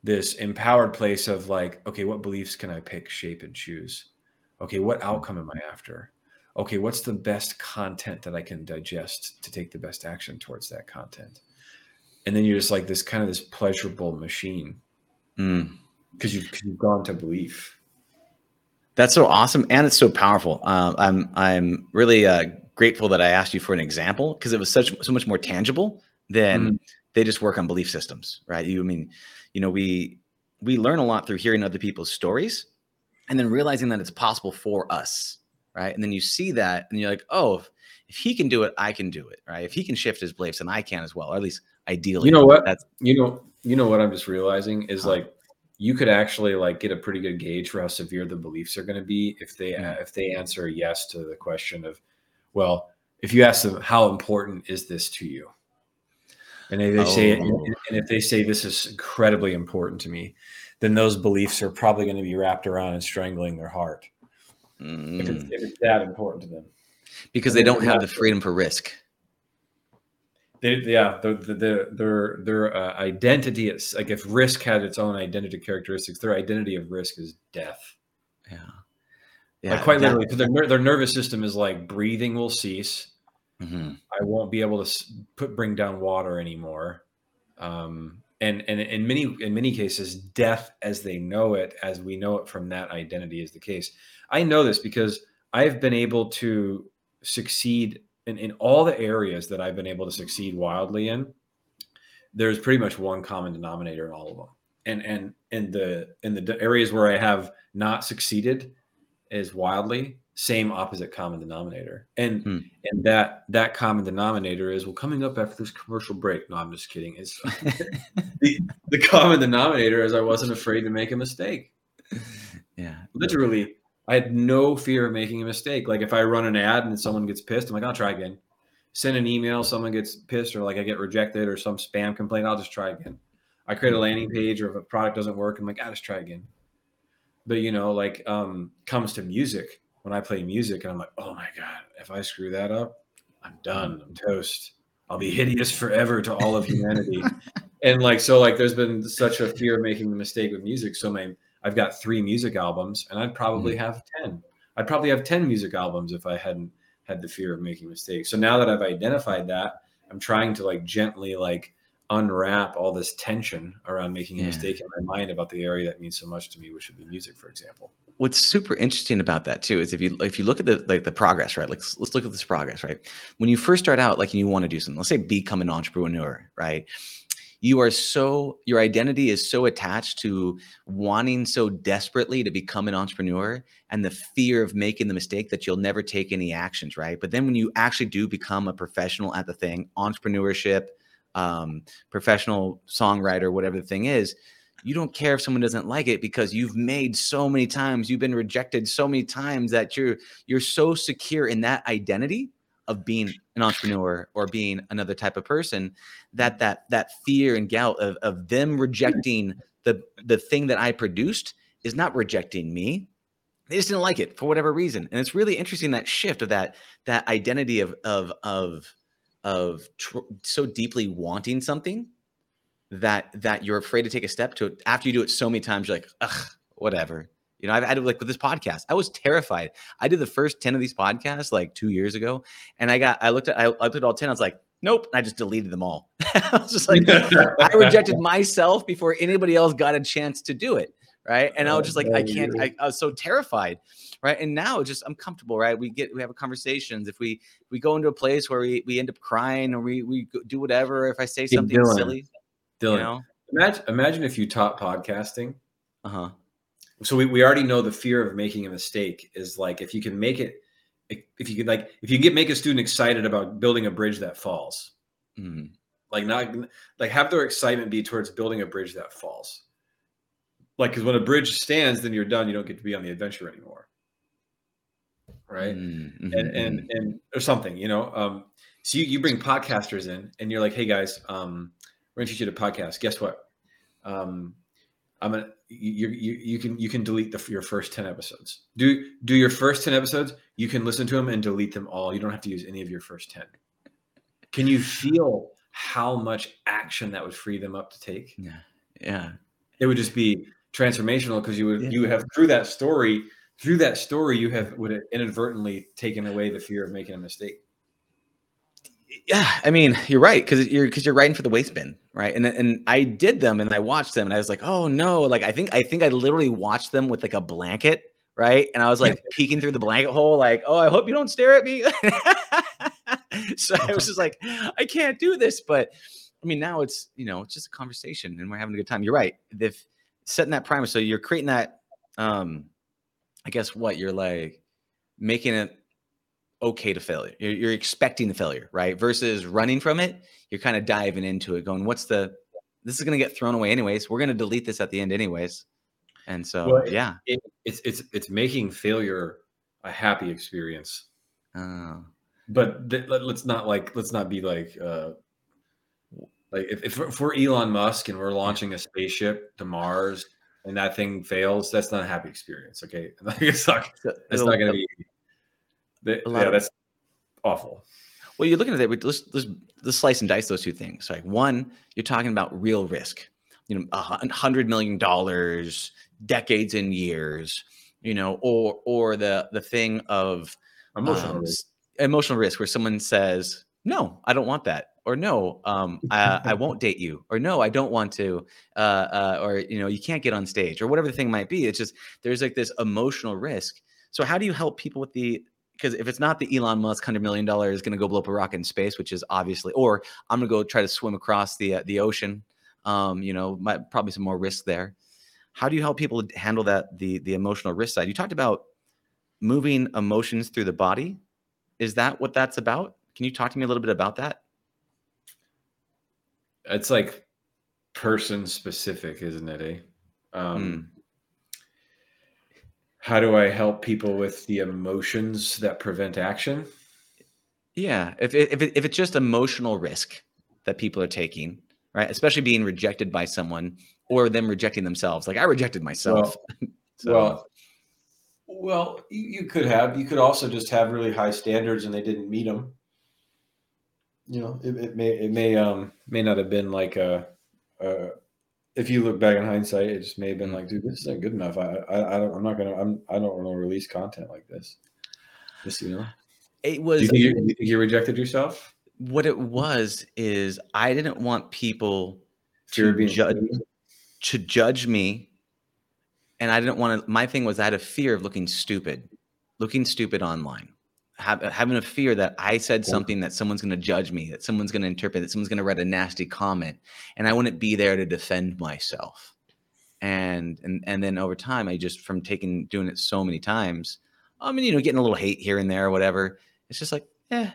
this empowered place of like okay what beliefs can i pick shape and choose okay what outcome am i after okay, what's the best content that I can digest to take the best action towards that content? And then you're just like this kind of this pleasurable machine because mm. you, you've gone to belief.
That's so awesome, and it's so powerful. Um, I'm I'm really uh, grateful that I asked you for an example because it was such so much more tangible than mm. they just work on belief systems, right? You I mean, you know, we we learn a lot through hearing other people's stories, and then realizing that it's possible for us right? And then you see that and you're like, oh, if, if he can do it, I can do it, right? If he can shift his beliefs, then I can as well, or at least ideally.
You know what? That's you know, you know what I'm just realizing is like you could actually like get a pretty good gauge for how severe the beliefs are going to be if they
Mm.
if they answer yes to the question of, well, if you ask them how important is this to you, and they, they say
Oh.
and, and if they say this is incredibly important to me, then those beliefs are probably going to be wrapped around and strangling their heart if, it's,
Mm.
if it's that important to them.
because they don't have the freedom for risk.
They, yeah, their their their their uh, identity is like if risk had its own identity characteristics, their identity of risk is death.
Yeah.
like quite literally, because their their nervous system is like breathing will cease.
Mhm.
I won't be able to put bring down water anymore. Um, and and in many in many cases, death as they know it, as we know it from that identity, is the case. I know this because I've been able to succeed in, in all the areas that I've been able to succeed wildly in. There's pretty much one common denominator in all of them, and and in the in the areas where I have not succeeded is wildly same opposite common denominator and
Hmm.
and that that common denominator is well coming up after this commercial break no i'm just kidding it's [laughs] the, the common denominator is i wasn't afraid to make a mistake
yeah.
literally i had no fear of making a mistake. Like if i run an ad and someone gets pissed i'm like i'll try again. Send an email someone gets pissed or like i get rejected or some spam complaint i'll just try again. I create a landing page or if a product doesn't work i'm like i'll just try again. But you know like um comes to music. When i play music and i'm like oh my god if i screw that up i'm done i'm toast. I'll be hideous forever to all of humanity. [laughs] And like so like there's been such a fear of making the mistake with music. So my i've got three music albums and i'd probably mm-hmm. have 10 i'd probably have 10 music albums if i hadn't had the fear of making mistakes so now that i've identified that i'm trying to like gently like unwrap all this tension around making a
Yeah.
mistake in my mind about the area that means so much to me which would be music for example
What's super interesting about that too is if you if you look at the like the progress, right? Like let's look at this progress, right? When you first start out, like you want to do something, let's say become an entrepreneur, right? You are so your identity is so attached to wanting so desperately to become an entrepreneur and the fear of making the mistake that you'll never take any actions, right? But then when you actually do become a professional at the thing, entrepreneurship, um, professional songwriter, whatever the thing is, you don't care if someone doesn't like it because you've made so many times you've been rejected so many times that you're you're so secure in that identity of being an entrepreneur or being another type of person that that that fear and doubt of, of them rejecting the the thing that i produced is not rejecting me. They just didn't like it for whatever reason. And it's really interesting that shift of that that identity of of of of tr- so deeply wanting something that that you're afraid to take a step to it. After you do it so many times you're like ugh whatever you know i've had like with this podcast i was terrified. I did the first 10 of these podcasts like two years ago and i got i looked at i looked at all 10 i was like nope and i just deleted them all. [laughs] I was just like [laughs] i rejected myself before anybody else got a chance to do it right? And i was just like i can't I, I was so terrified right? And now just i'm comfortable right? We get we have conversations. If we we go into a place where we we end up crying or we we do whatever if i say something
Dylan.
silly
Dylan,
you know?
Imagine, imagine if you taught podcasting
uh-huh
so we, we already know the fear of making a mistake is like if you can make it if you could like if you can get make a student excited about building a bridge that falls.
Mhm.
like not like have their excitement be towards building a bridge that falls. Like because when a bridge stands then you're done. You don't get to be on the adventure anymore. Right?
Mhm,
and and
mhm.
and or something you know? Um so you, you bring podcasters in and you're like hey guys um we're gonna teach you to podcast. Guess what? Um i'm gonna you you you can you can delete the your first 10 episodes. Do do your first 10 episodes. You can listen to them and delete them all. You don't have to use any of your first 10 can you feel how much action that would free them up to take?
Yeah. Yeah.
It would just be transformational because you would
Yeah.
you would have through that story through that story you have would have inadvertently taken away the fear of making a mistake
yeah i mean you're right because you're because you're writing for the waste bin right? And and i did them and i watched them and i was like oh no like i think i think i literally watched them with like a blanket right? And i was like peeking through the blanket hole like oh i hope you don't stare at me. [laughs] So i was [laughs] just like i can't do this but i mean now it's you know it's just a conversation and we're having a good time. You're right if setting that primer so you're creating that um i guess what you're like making it okay to failure. You're, you're expecting the failure, right? Versus running from it, you're kind of diving into it, going, "What's the this is going to get thrown away anyways. We're going to delete this at the end anyways. And so,
Well,
yeah.
It, it's it's it's making failure a happy experience.
Oh.
But th- let, us not like let's not be like uh like if, if, we're, if we're Elon Musk and we're launching a spaceship to Mars and that thing fails, that's not a happy experience. Okay, [laughs] it's not
So
not going to be. The-
a lot
yeah,
of-
that's awful.
Well, you're looking at it. but Let's, let's let's slice and dice those two things. Like one, you're talking about real risk. You know, a hundred million dollars, decades and years. You know, or or the the thing of
Emotional
um,
risk.
emotional risk, where someone says, "No, I don't want that," or "No, um, I, I [laughs] won't date you," or "No, I don't want to," uh, uh, or you know, you can't get on stage, or whatever the thing might be. It's just there's like this emotional risk. So how do you help people with the because if it's not the Elon Musk hundred million dollars is going to go blow up a rocket in space, which is obviously, or I'm going to go try to swim across the uh, the ocean, um, you know, might, probably some more risk there. How do you help people handle that the the emotional risk side? You talked about moving emotions through the body. Is that what that's about? Can you talk to me a little bit about that?
It's like person specific, isn't it? Eh? Um, How do I help people with the emotions that prevent action?
Yeah, if if it, if it's just emotional risk that people are taking, right? Especially being rejected by someone or them rejecting themselves. Like I rejected myself. [laughs] So-
Well, well, you, you could have. You could also just have really high standards, and they didn't meet them. You know, it, it may it may um may not have been like a, a if you look back in hindsight, it just may have been like, dude, this isn't good enough. I I, I don't, I'm not gonna I'm I don't want to release content like this. Just you know,
it was
you, you, you rejected yourself?
what it was is I didn't want people
Fear
to judge to judge me, and I didn't want to. My thing was I had a fear of looking stupid, looking stupid online, Have, having a fear that I said something that someone's going to judge me, that someone's going to interpret, that someone's going to write a nasty comment, and I wouldn't be there to defend myself. And and and then over time, I just from taking doing it so many times, I mean, you know, getting a little hate here and there, or whatever. It's just like, eh.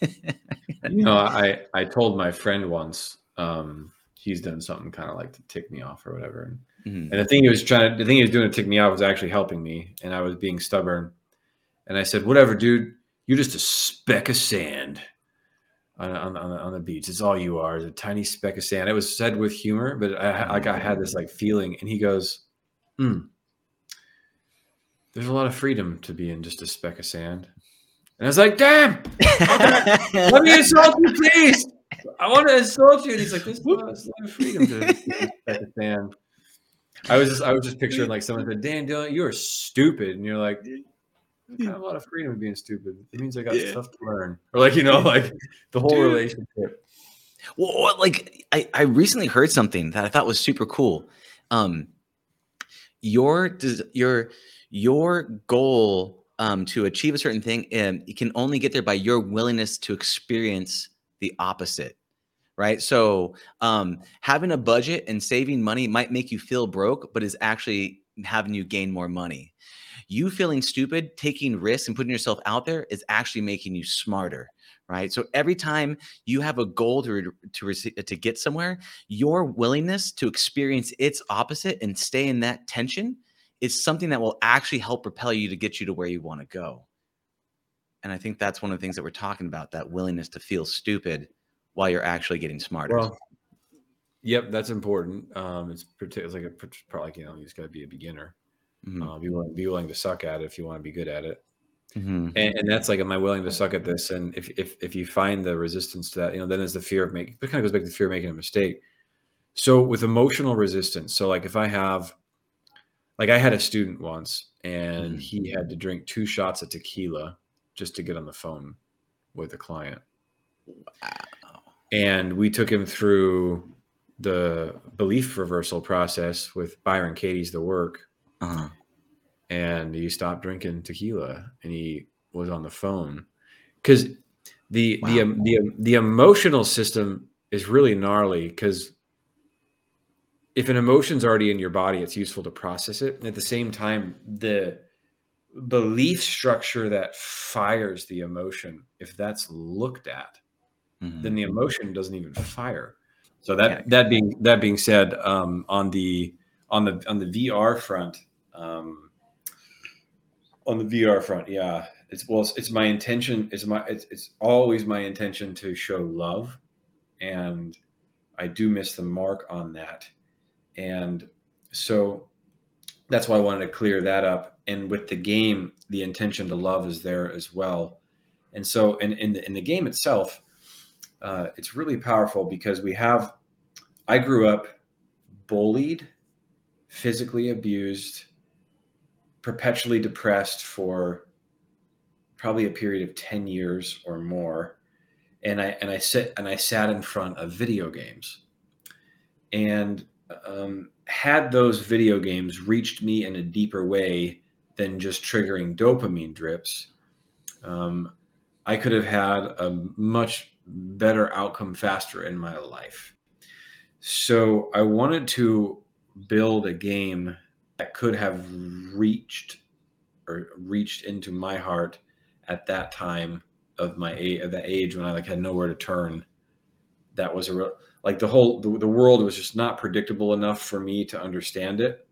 [laughs]
you know, I I told my friend once, um, he's done something kind of like to tick me off or whatever, and
Mhm.
And the thing he was trying to, the thing he was doing to tick me off was actually helping me. And I was being stubborn. And I said, whatever, dude, you're just a speck of sand on, on, on, the, on the beach. It's all you are a tiny speck of sand. It was said with humor, but I, like I had this like feeling. And he goes, hmm, there's a lot of freedom to be in just a speck of sand. And I was like, damn, let me insult you, please. I want to insult you. And he's like, there's a lot, of freedom to be in a speck of sand. I was just I was just picturing like someone said, Dan Dylan, you are stupid. And you're like, I have a lot of freedom of being stupid. It means I got
Yeah.
stuff to learn. Or like, you know, like the whole
Dude.
relationship.
Well, like I, I recently heard something that I thought was super cool. Um, your your your goal um, to achieve a certain thing, um, you can only get there by your willingness to experience the opposite, right? So um, having a budget and saving money might make you feel broke, but is actually having you gain more money. You feeling stupid, taking risks, and putting yourself out there is actually making you smarter, right? So every time you have a goal to to to get somewhere, your willingness to experience its opposite and stay in that tension is something that will actually help propel you to get you to where you want to go. And I think that's one of the things that we're talking about that willingness to feel stupid while you're actually getting smarter.
Well, yep, that's important. Um, it's like a probably you know you just got to be a beginner.
Mhm,
Uh, be willing be willing to suck at it if you want to be good at it.
mhm.
And, and that's like, am I willing to suck at this? And if if if you find the resistance to that, you know, then there's the fear of making. It kind of goes back to the fear of making a mistake. So with emotional resistance, so like if I have, like I had a student once, and
Mhm.
he had to drink two shots of tequila just to get on the phone with a client,
Wow.
and we took him through the belief reversal process with Byron Katie's The Work,
Uh-huh.
and he stopped drinking tequila and he was on the phone because the the
Wow.
um, the um, the emotional system is really gnarly because if an emotion's already in your body it's useful to process it and at the same time the belief structure that fires the emotion if that's looked at
Mhm.
then the emotion doesn't even fire So that that being that being said, um, on the on the on the VR front, um, on the VR front, yeah, it's well, it's, it's my intention. It's my it's, it's always my intention to show love, and I do miss the mark on that, and so that's why I wanted to clear that up. And with the game, the intention to love is there as well, and so in in the, in the game itself, uh, it's really powerful because we have. I grew up bullied, physically abused perpetually depressed for probably a period of 10 years or more. And i and i sit and i sat in front of video games. And um, had those video games reached me in a deeper way than just triggering dopamine drips um, i could have had a much better outcome faster in my life. So i wanted to build a game that could have reached or reached into my heart at that time of my age of that age when I like had nowhere to turn. That was a real like the whole the, the world was just not predictable enough for me to understand it.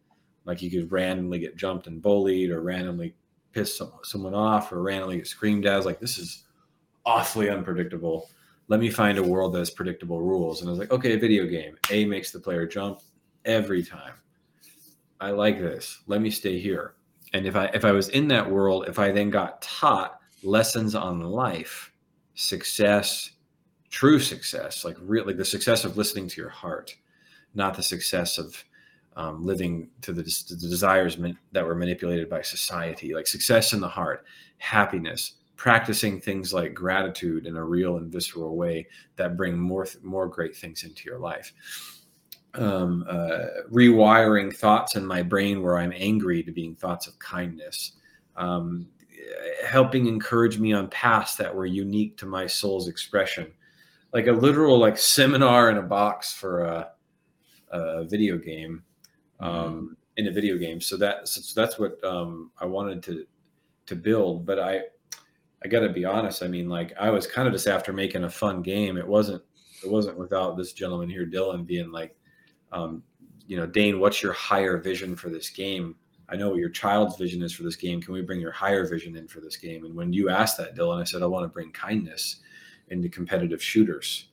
Like you could randomly get jumped and bullied or randomly piss some, someone off or randomly get screamed at. I was like, this is awfully unpredictable. Let me find a world that has predictable rules. And I was like, okay, a video game. A makes the player jump every time. I like this. Let me stay here. And if I if I was in that world, if I then got taught lessons on life, success, true success, like really like the success of listening to your heart, not the success of um, living to the, the desires that were manipulated by society, like success in the heart, happiness, practicing things like gratitude in a real and visceral way that bring more more great things into your life um, uh, rewiring thoughts in my brain where I'm angry to being thoughts of kindness, um, helping encourage me on paths that were unique to my soul's expression, like a literal like seminar in a box for a, a video game, um, mm-hmm. in a video game. So that so that's what um, I wanted to to build. But I I got to be honest. I mean, like I was kind of just after making a fun game. It wasn't it wasn't without this gentleman here, Dylan, being like um, you know, Dane, what's your higher vision for this game? I know what your child's vision is for this game. Can we bring your higher vision in for this game? And when you asked that, Dylan, I said, I want to bring kindness into competitive shooters.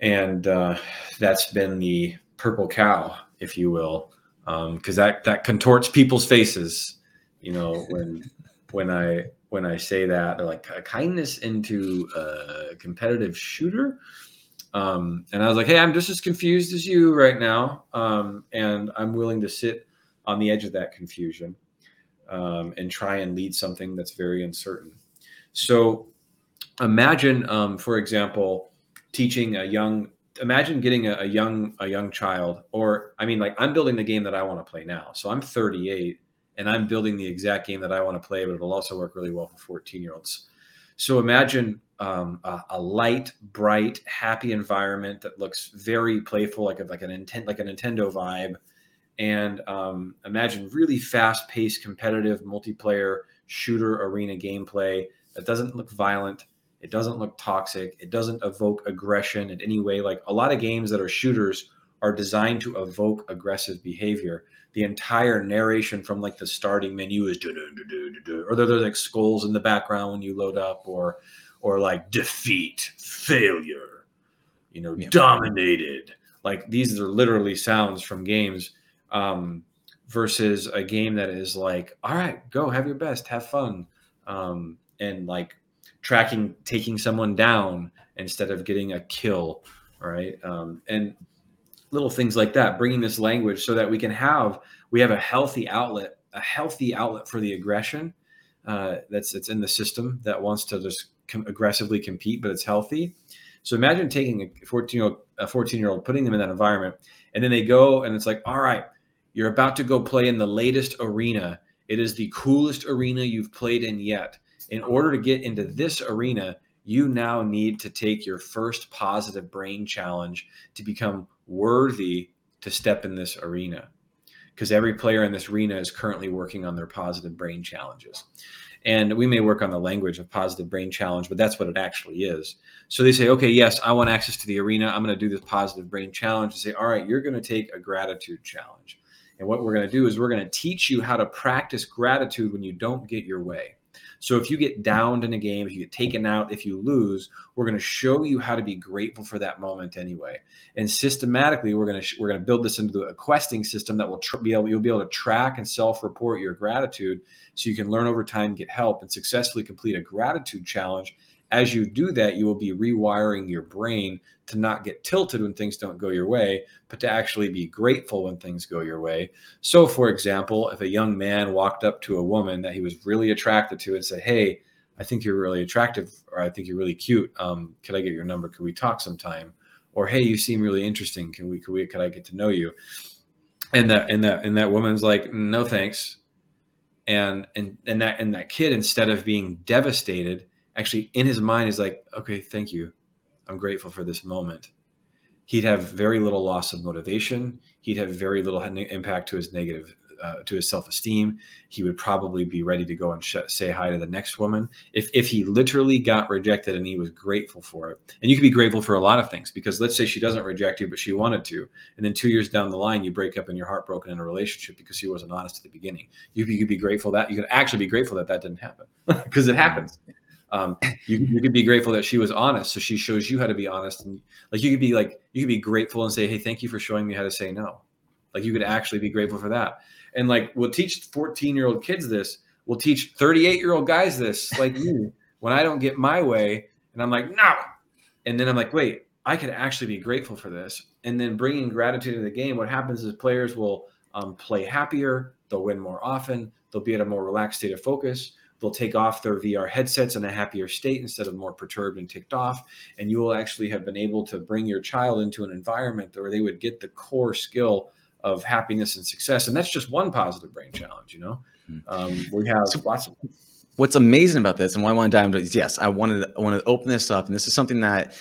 And uh, that's been the purple cow, if you will, Um, because um, that that contorts people's faces. You know, when when I when I say that, they're like kindness into a competitive shooter. Um, and I was like, hey, I'm just as confused as you right now. Um, and I'm willing to sit on the edge of that confusion um, and try and lead something that's very uncertain. So imagine, um, for example, teaching a young, imagine getting a, a young, a young child, or I mean, like I'm building the game that I want to play now. So I'm 38 and I'm building the exact game that I want to play, but it'll also work really well for 14 year olds. So imagine um, a, a, light, bright, happy environment that looks very playful, like a, like an intent, like a Nintendo vibe. And um, imagine really fast-paced, competitive multiplayer shooter arena gameplay that doesn't look violent. It doesn't look toxic. It doesn't evoke aggression in any way. Like a lot of games that are shooters are designed to evoke aggressive behavior. The entire narration from like the starting menu is or there's like skulls in the background when you load up, or or like defeat, failure, you know, yeah. dominated. Like these are literally sounds from games um, versus a game that is like, all right, go have your best, have fun, um, and like tracking, taking someone down instead of getting a kill, right? Um, and little things like that, bringing this language so that we can have we have a healthy outlet, a healthy outlet for the aggression uh, that's that's in the system that wants to just com- aggressively compete, but it's healthy. So imagine taking a 14 year old, a 14 year old, putting them in that environment, and then they go and it's like, all right, you're about to go play in the latest arena. It is the coolest arena you've played in yet. In order to get into this arena, you now need to take your first positive brain challenge to become worthy to step in this arena. because every player in this arena is currently working on their positive brain challenges. And we may work on the language of positive brain challenge, but that's what it actually is. So they say, okay, yes, I want access to the arena. I'm going to do this positive brain challenge. And say, all right, you're going to take a gratitude challenge. And what we're going to do is we're going to teach you how to practice gratitude when you don't get your way. So if you get downed in a game, if you get taken out, if you lose, we're going to show you how to be grateful for that moment anyway. And systematically, we're going to we're going to build this into a questing system that will tr- be able you'll be able to track and self-report your gratitude, so you can learn over time, get help, and successfully complete a gratitude challenge as you do that, you will be rewiring your brain to not get tilted when things don't go your way, but to actually be grateful when things go your way. So, for example, if a young man walked up to a woman that he was really attracted to and said, Hey, I think you're really attractive, or I think you're really cute. Um, could I get your number? Could we talk sometime? Or hey, you seem really interesting. Can we? Could we? Could I get to know you? And that and that and that woman's like, no thanks. And and and that and that kid, instead of being devastated, actually in his mind is like, okay, thank you. I'm grateful for this moment. He'd have very little loss of motivation. He'd have very little impact to his negative, uh, to his self-esteem. He would probably be ready to go and sh- say hi to the next woman. If if he literally got rejected and he was grateful for it, and you could be grateful for a lot of things because let's say she doesn't reject you, but she wanted to, and then two years down the line you break up and you're heartbroken in a relationship because she wasn't honest at the beginning. You, you could be grateful that you could actually be grateful that that didn't happen [laughs] because it happens um, you, you could be grateful that she was honest so she shows you how to be honest and like you could be like you could be grateful and say hey thank you for showing me how to say no. Like you could actually be grateful for that. And like we'll teach 14 year old kids this. We'll teach 38 year old guys this like you when i don't get my way and i'm like no. And then i'm like wait i could actually be grateful for this. And then bringing gratitude to the game what happens is players will um, play happier they'll win more often they'll be at a more relaxed state of focus they'll take off their VR headsets in a happier state instead of more perturbed and ticked off. And you will actually have been able to bring your child into an environment where they would get the core skill of happiness and success. And that's just one positive brain challenge, you know? Hmm. Um, we have lots of.
What's amazing about this and why I want to dive into is yes, I wanted I want to open this up. And this is something that,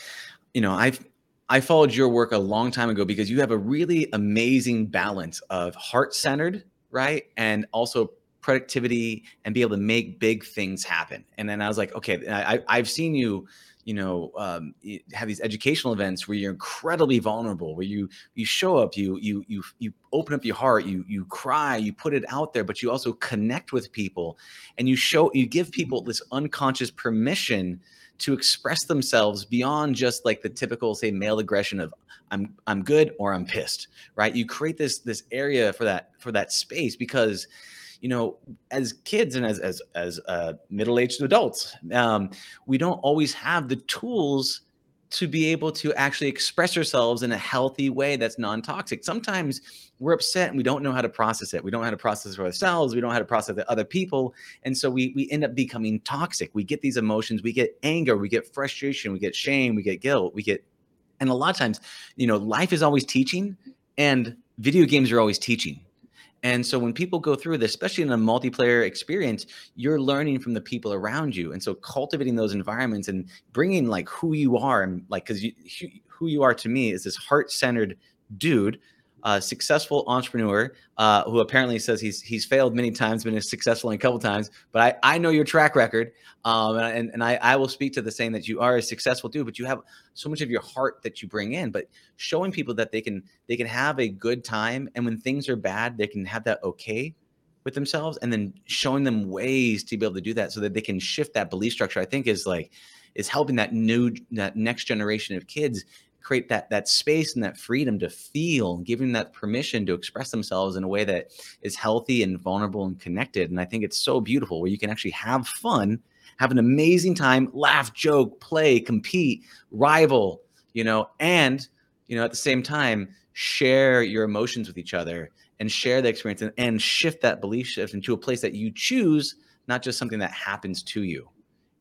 you know, I've I followed your work a long time ago because you have a really amazing balance of heart centered, right? And also productivity and be able to make big things happen. And then I was like, okay, I, I've seen you, you know, um, have these educational events where you're incredibly vulnerable, where you you show up, you you you you open up your heart, you you cry, you put it out there, but you also connect with people, and you show you give people this unconscious permission to express themselves beyond just like the typical say male aggression of I'm I'm good or I'm pissed, right? You create this this area for that for that space because you know, as kids and as as as uh, middle-aged adults, um, we don't always have the tools to be able to actually express ourselves in a healthy way that's non-toxic. Sometimes we're upset and we don't know how to process it. We don't know how to process it for ourselves. We don't know how to process it other people. And so we we end up becoming toxic. We get these emotions, we get anger, we get frustration, we get shame, we get guilt, we get and a lot of times, you know, life is always teaching and video games are always teaching. And so when people go through this, especially in a multiplayer experience, you're learning from the people around you. And so cultivating those environments and bringing like who you are and like, cause you, who you are to me is this heart centered dude a successful entrepreneur uh, who apparently says he's he's failed many times, been successful a couple times. But I, I know your track record, um, and and I, I will speak to the saying that you are a successful dude, but you have so much of your heart that you bring in. But showing people that they can they can have a good time, and when things are bad, they can have that okay with themselves, and then showing them ways to be able to do that so that they can shift that belief structure. I think is like is helping that new that next generation of kids create that that space and that freedom to feel giving that permission to express themselves in a way that is healthy and vulnerable and connected and i think it's so beautiful where you can actually have fun have an amazing time laugh joke play compete rival you know and you know at the same time share your emotions with each other and share the experience and, and shift that belief shift into a place that you choose not just something that happens to you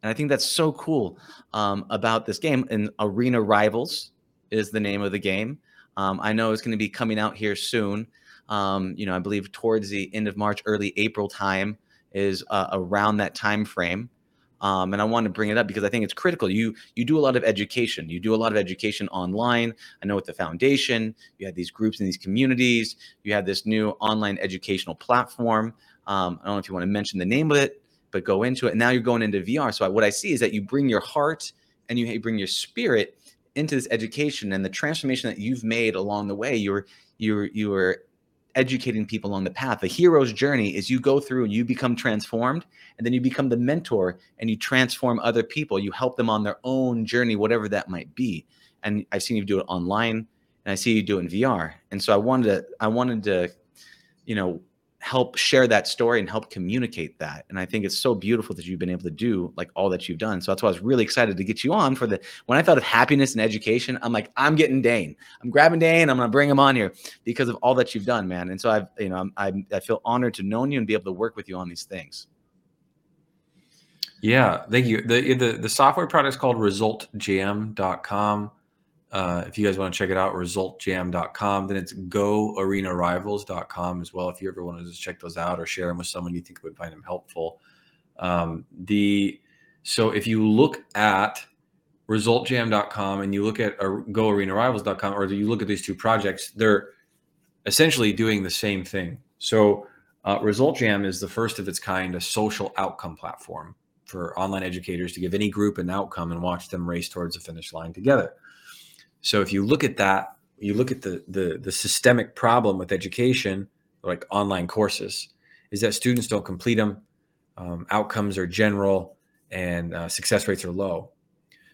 and I think that's so cool um, about this game. And Arena Rivals is the name of the game. Um, I know it's going to be coming out here soon. Um, you know, I believe towards the end of March, early April time is uh, around that time frame. Um, and I want to bring it up because I think it's critical. You you do a lot of education. You do a lot of education online. I know with the foundation, you have these groups and these communities. You have this new online educational platform. Um, I don't know if you want to mention the name of it, but go into it. And now you're going into VR. So what I see is that you bring your heart and you bring your spirit into this education and the transformation that you've made along the way. You're you're you're educating people along the path. The hero's journey is you go through and you become transformed, and then you become the mentor and you transform other people. You help them on their own journey, whatever that might be. And I've seen you do it online, and I see you do it in VR. And so I wanted to, I wanted to, you know, help share that story and help communicate that. And I think it's so beautiful that you've been able to do like all that you've done. So that's why I was really excited to get you on for the when I thought of happiness and education, I'm like, I'm getting Dane. I'm grabbing Dane. I'm gonna bring him on here because of all that you've done, man. And so I've, you know, I'm, I'm I feel honored to know you and be able to work with you on these things.
Yeah, thank you. The the, the software product is called resultjam.com. Uh, if you guys want to check it out, resultjam.com. Then it's goarenarivals.com as well. If you ever want to just check those out or share them with someone you think would find them helpful. Um, the so if you look at resultjam.com and you look at uh, goarenarivals.com or you look at these two projects, they're essentially doing the same thing. So uh, Result Jam is the first of its kind, a social outcome platform for online educators to give any group an outcome and watch them race towards the finish line together. So if you look at that, you look at the the, the systemic problem with education, like online courses, is that students don't complete them, um, outcomes are general, and uh, success rates are low.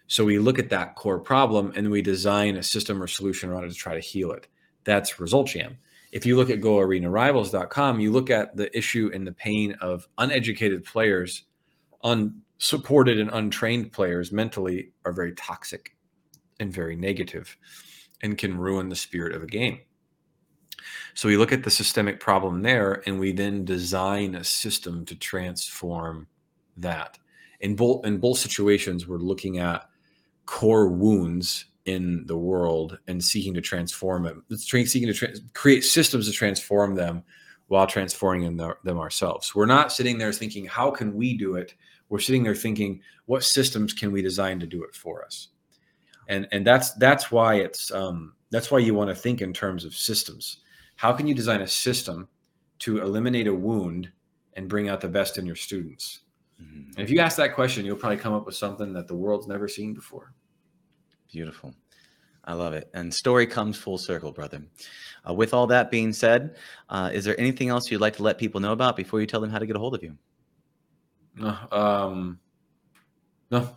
So we look at that core problem and we design a system or solution around it to try to heal it. That's Result Jam. If you look at GoArenaRivals.com, you look at the issue and the pain of uneducated players, unsupported and untrained players mentally are very toxic and very negative and can ruin the spirit of a game. So we look at the systemic problem there and we then design a system to transform that. In both in both situations, we're looking at core wounds in the world and seeking to transform them, seeking to create systems to transform them while transforming them, them ourselves. We're not sitting there thinking, how can we do it? We're sitting there thinking, what systems can we design to do it for us? And and that's that's why it's um, that's why you want to think in terms of systems. How can you design a system to eliminate a wound and bring out the best in your students? Mm-hmm. And if you ask that question, you'll probably come up with something that the world's never seen before.
Beautiful. I love it. And story comes full circle, brother. Uh, with all that being said, uh, is there anything else you'd like to let people know about before you tell them how to get a hold of you?
No. Um, no.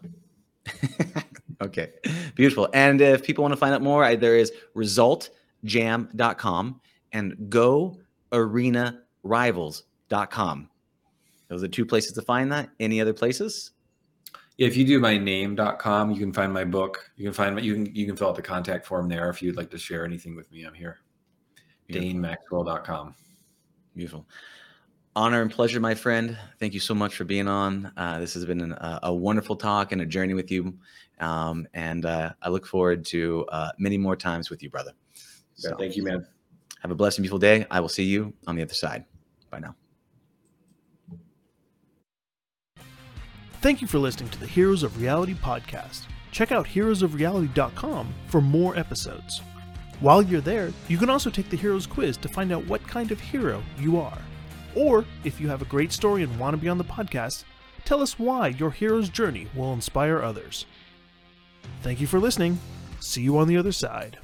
[laughs]
Okay, beautiful. And if people want to find out more, there is resultjam.com and goarenarivals.com. Those are two places to find that. Any other places?
If you do my name.com, you can find my book. You can find my, you can you can fill out the contact form there if you'd like to share anything with me. I'm here. DaneMaxwell.com.
Beautiful honor and pleasure, my friend. Thank you so much for being on. Uh, this has been an, a, a, wonderful talk and a journey with you. Um, and uh, I look forward to uh, many more times with you, brother.
So, thank you, man.
Have a blessed and beautiful day. I will see you on the other side. Bye now.
Thank you for listening to the Heroes of Reality podcast. Check out heroesofreality.com for more episodes. While you're there, you can also take the Heroes quiz to find out what kind of hero you are. Or, if you have a great story and want to be on the podcast, tell us why your hero's journey will inspire others. Thank you for listening. See you on the other side.